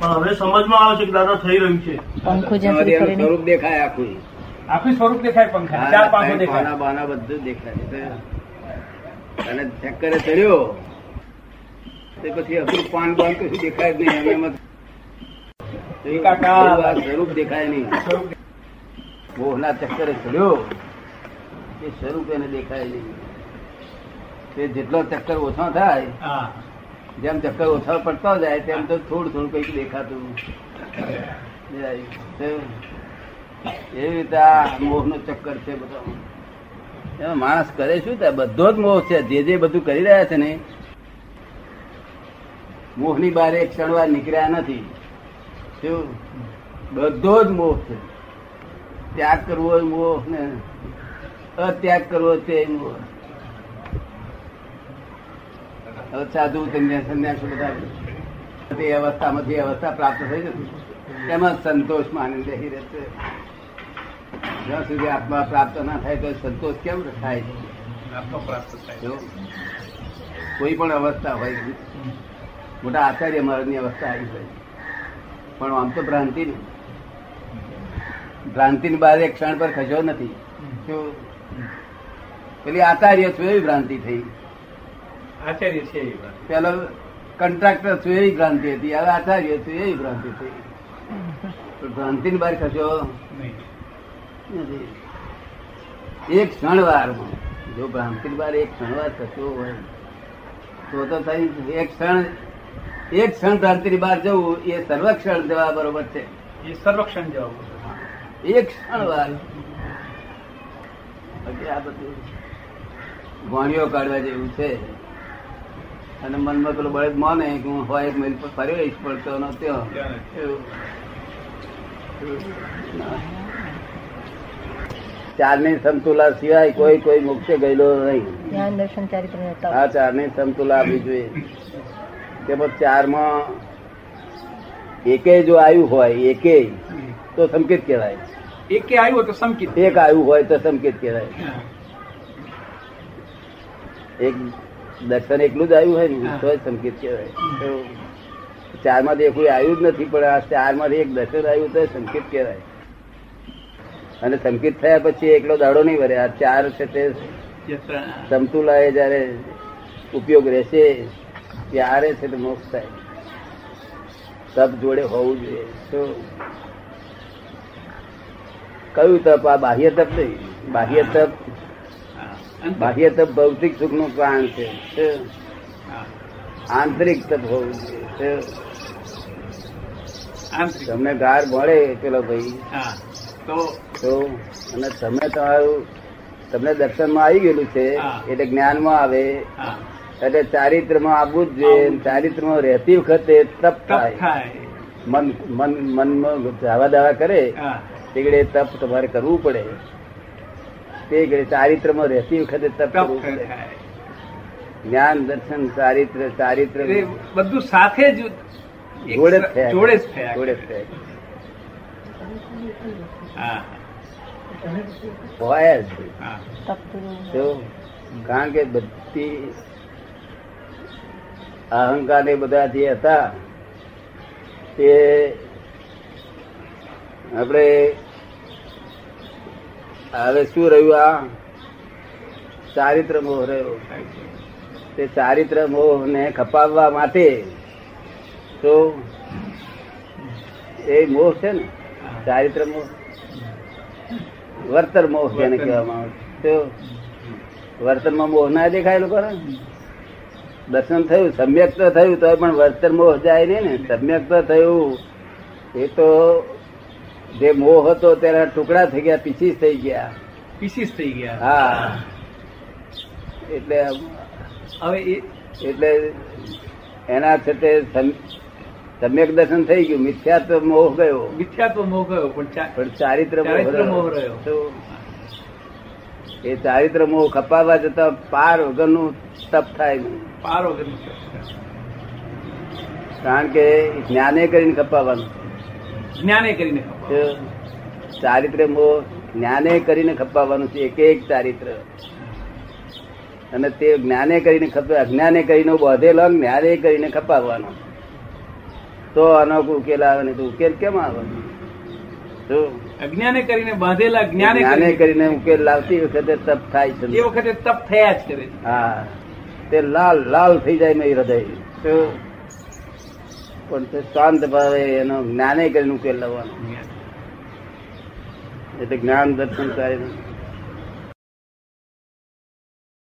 પણ હવે સમજમાં આવે છે કે દાદા થઈ રહ્યું છે. સ્વરૂપ દેખાય આખું. આખું સ્વરૂપ દેખાય પંખા ચાર પાંખો દેખાય. બાના બધું દેખાય અને ચક્કરે ચડ્યો. તે પછી અસુર પાન બાન કશું દેખાય જ નહીં એમ એમ સ્વરૂપ દેખાય નહીં. સ્વરૂપ મોહના ચક્કરે ચડ્યો. એ સ્વરૂપ એને દેખાય નહીં. તે જેટલો ચક્કર ઓછો થાય હા. જેમ ચક્કર ઓછા પડતા જાય તેમ તો થોડું થોડું કંઈક દેખાતું. એવી રીતે આ મોહ નો ચક્કર છે બધો. એમાં માણસ કરે શું તે બધો જ મોહ છે. જે જે બધું કરી રહ્યા છે ને મોહની બારે એક ક્ષણવાર નીકળ્યા નથી. બધો જ મોહ છે. ત્યાગ કરવો મોહ ને અત્યાગ કરવો તે મોહ. હવે સાધુ સંન્યાસ બધા તે અવસ્થામાંથી અવસ્થા પ્રાપ્ત થઈ જતી એમાં સંતોષ માની બેસી રહેશે. જ્યાં સુધી આત્મા પ્રાપ્ત ના થાય તો સંતોષ કેમ થાય? આત્મા પ્રાપ્ત થાય. કોઈ પણ અવસ્થા હોય મોટા આચાર્ય મહારાજની અવસ્થા આવી હોય. પણ આમ તો ભ્રાંતિ ને. ભ્રાંતિ ની બહાર એક ક્ષણ પર ખસ્યો નથી. પેલી આચાર્ય છું એવી ભ્રાંતિ થઈ. આચાર્ય છે પેલો કોન્ટ્રાક્ટર છું એવી ભ્રાંતિ હતી હવે આચાર્ય છું એવી ભ્રાંતિ થઈ પણ ભ્રાંતિ ની બહાર ખસ્યો એક ક્ષણ વારમાં જો ભ્રાંતિ ની બહાર એક ક્ષણ વાર થતો હોય તો તો થઈ એક ક્ષણ એક ક્ષણ ભ્રાંતિ ની બહાર જવું એ સર્વક્ષણ જવા બરોબર છે. એ સર્વક્ષણ જવાબ એક ક્ષણ વાર આ બધું વાણીઓ કાઢવા જેવું છે. અને મનમાં પેલો બળદ માને કે હું હોય એક મહિલ પર ફરી રહીશ પડતો નો ચારની સમતુલા સિવાય કોઈ કોઈ મોક્ષે ગયેલો નહીં. આ ચારની સમતુલા આપવી જોઈએ. તેમાં ચારમાં એકે જો આવ્યું હોય એકે તો સંકેત કહેવાય. એકે આવ્યું તો સંકેત. એક આવ્યું હોય તો સંકેત કહેવાય. એક દર્શન એકલું જ આવ્યું હોય ને તો જ સંકેત કહેવાય. ચારમાંથી એકલું આવ્યું જ નથી પણ આ ચારમાંથી એક દર્શન આવ્યું તો સંકેત કહેવાય. અને સંકેત થયા પછી એકલો દાડો નહીં ભરે આ ચાર છે તે સમતુલા એ જયારે ઉપયોગ રહેશે ત્યારે છે તે મોક્ષ થાય. તપ જોડે હોવું જોઈએ. તો કયું તપ? આ બાહ્ય તપ નહીં. બાહ્ય તપ. બાહ્ય તપ ભૌતિક સુખનું પ્રાણ છે આંતરિક તપ હોવું તમને ગાર મળે પેલો ભાઈ. તો અને તમે તમારું તમને દર્શનમાં આવી ગયેલું છે એટલે જ્ઞાનમાં આવે એટલે ચારિત્રમાં આવવું જ જોઈએ. ચારિત્ર ચારિત્રમાં રહેતી વખતે તપ થાય. મન મન મનમાં દાવા દાવા કરે તે તપ તમારે કરવું પડે. તે ઘડી ચારિત્રમાં રહેતી વખતે તપ જ્ઞાન દર્શન ચારિત્ર ચારિત્ર. બધું સાથે જ જોડે જ જોડે જ થયા જોડે જ થયા હોય. જો. કારણ કે બધી અહંકાર ને બધા જે હતા તે આપણે હવે શું રહ્યું આ? ચારિત્ર મોહ રહ્યો. તે ચારિત્ર મોહ ને ખપાવવા માટે તો એ મોહ છે ને ચારિત્ર મોહ વર્તન મોહ જેને કહેવામાં આવે છે. તો વર્તનમાં મોહ ના દેખાય લોકો દર્શન થયું સમ્યક તો થયું તો પણ વર્તન મોહ જાય નહીં ને. સમ્યક તો થયું એ તો જે મોહ હતો તેના ટુકડા થઈ ગયા પીસીસ થઈ ગયા. પીસીસ થઈ ગયા. હા. એટલે હવે એટલે એના છતે સમ્યક દર્શન થઈ ગયું. મિથ્યાત્વ મોહ ગયો. મિથ્યાત્વ મોહ ગયો પણ ચારિત્ર મોહ રહ્યો. એ ચારિત્ર મોહ ખપાવવા જતા પાર વગરનું તપ થાય પાર વગરનું. કારણ કે જ્ઞાને કરીને ખપાવવાનું. જ્ઞાને કરીને ચારિત્ર મોહ જ્ઞાને કરીને ખપાવવાનું છે એક એક ચારિત્ર અને તે જ્ઞાને કરીને ખપે અજ્ઞાને કરીને બોધેલો જ્ઞાને કરીને ખપાવવાનો. તો આનો ઉકેલ આવે ને તો ઉકેલ કેમ આવે? અજ્ઞાને કરીને બાંધેલા જ્ઞાને જ્ઞાને કરીને. કરીને ઉકેલ લાવતી વખતે તપ થાય એ વખતે તપ થયા જ કરે હા. તે લાલ લાલ થઈ જાય હૃદય. પણ તે શાંત ભાવે એનો જ્ઞાને કરીને ઉકેલ લાવવાનો. એટલે જ્ઞાન દર્શન થાય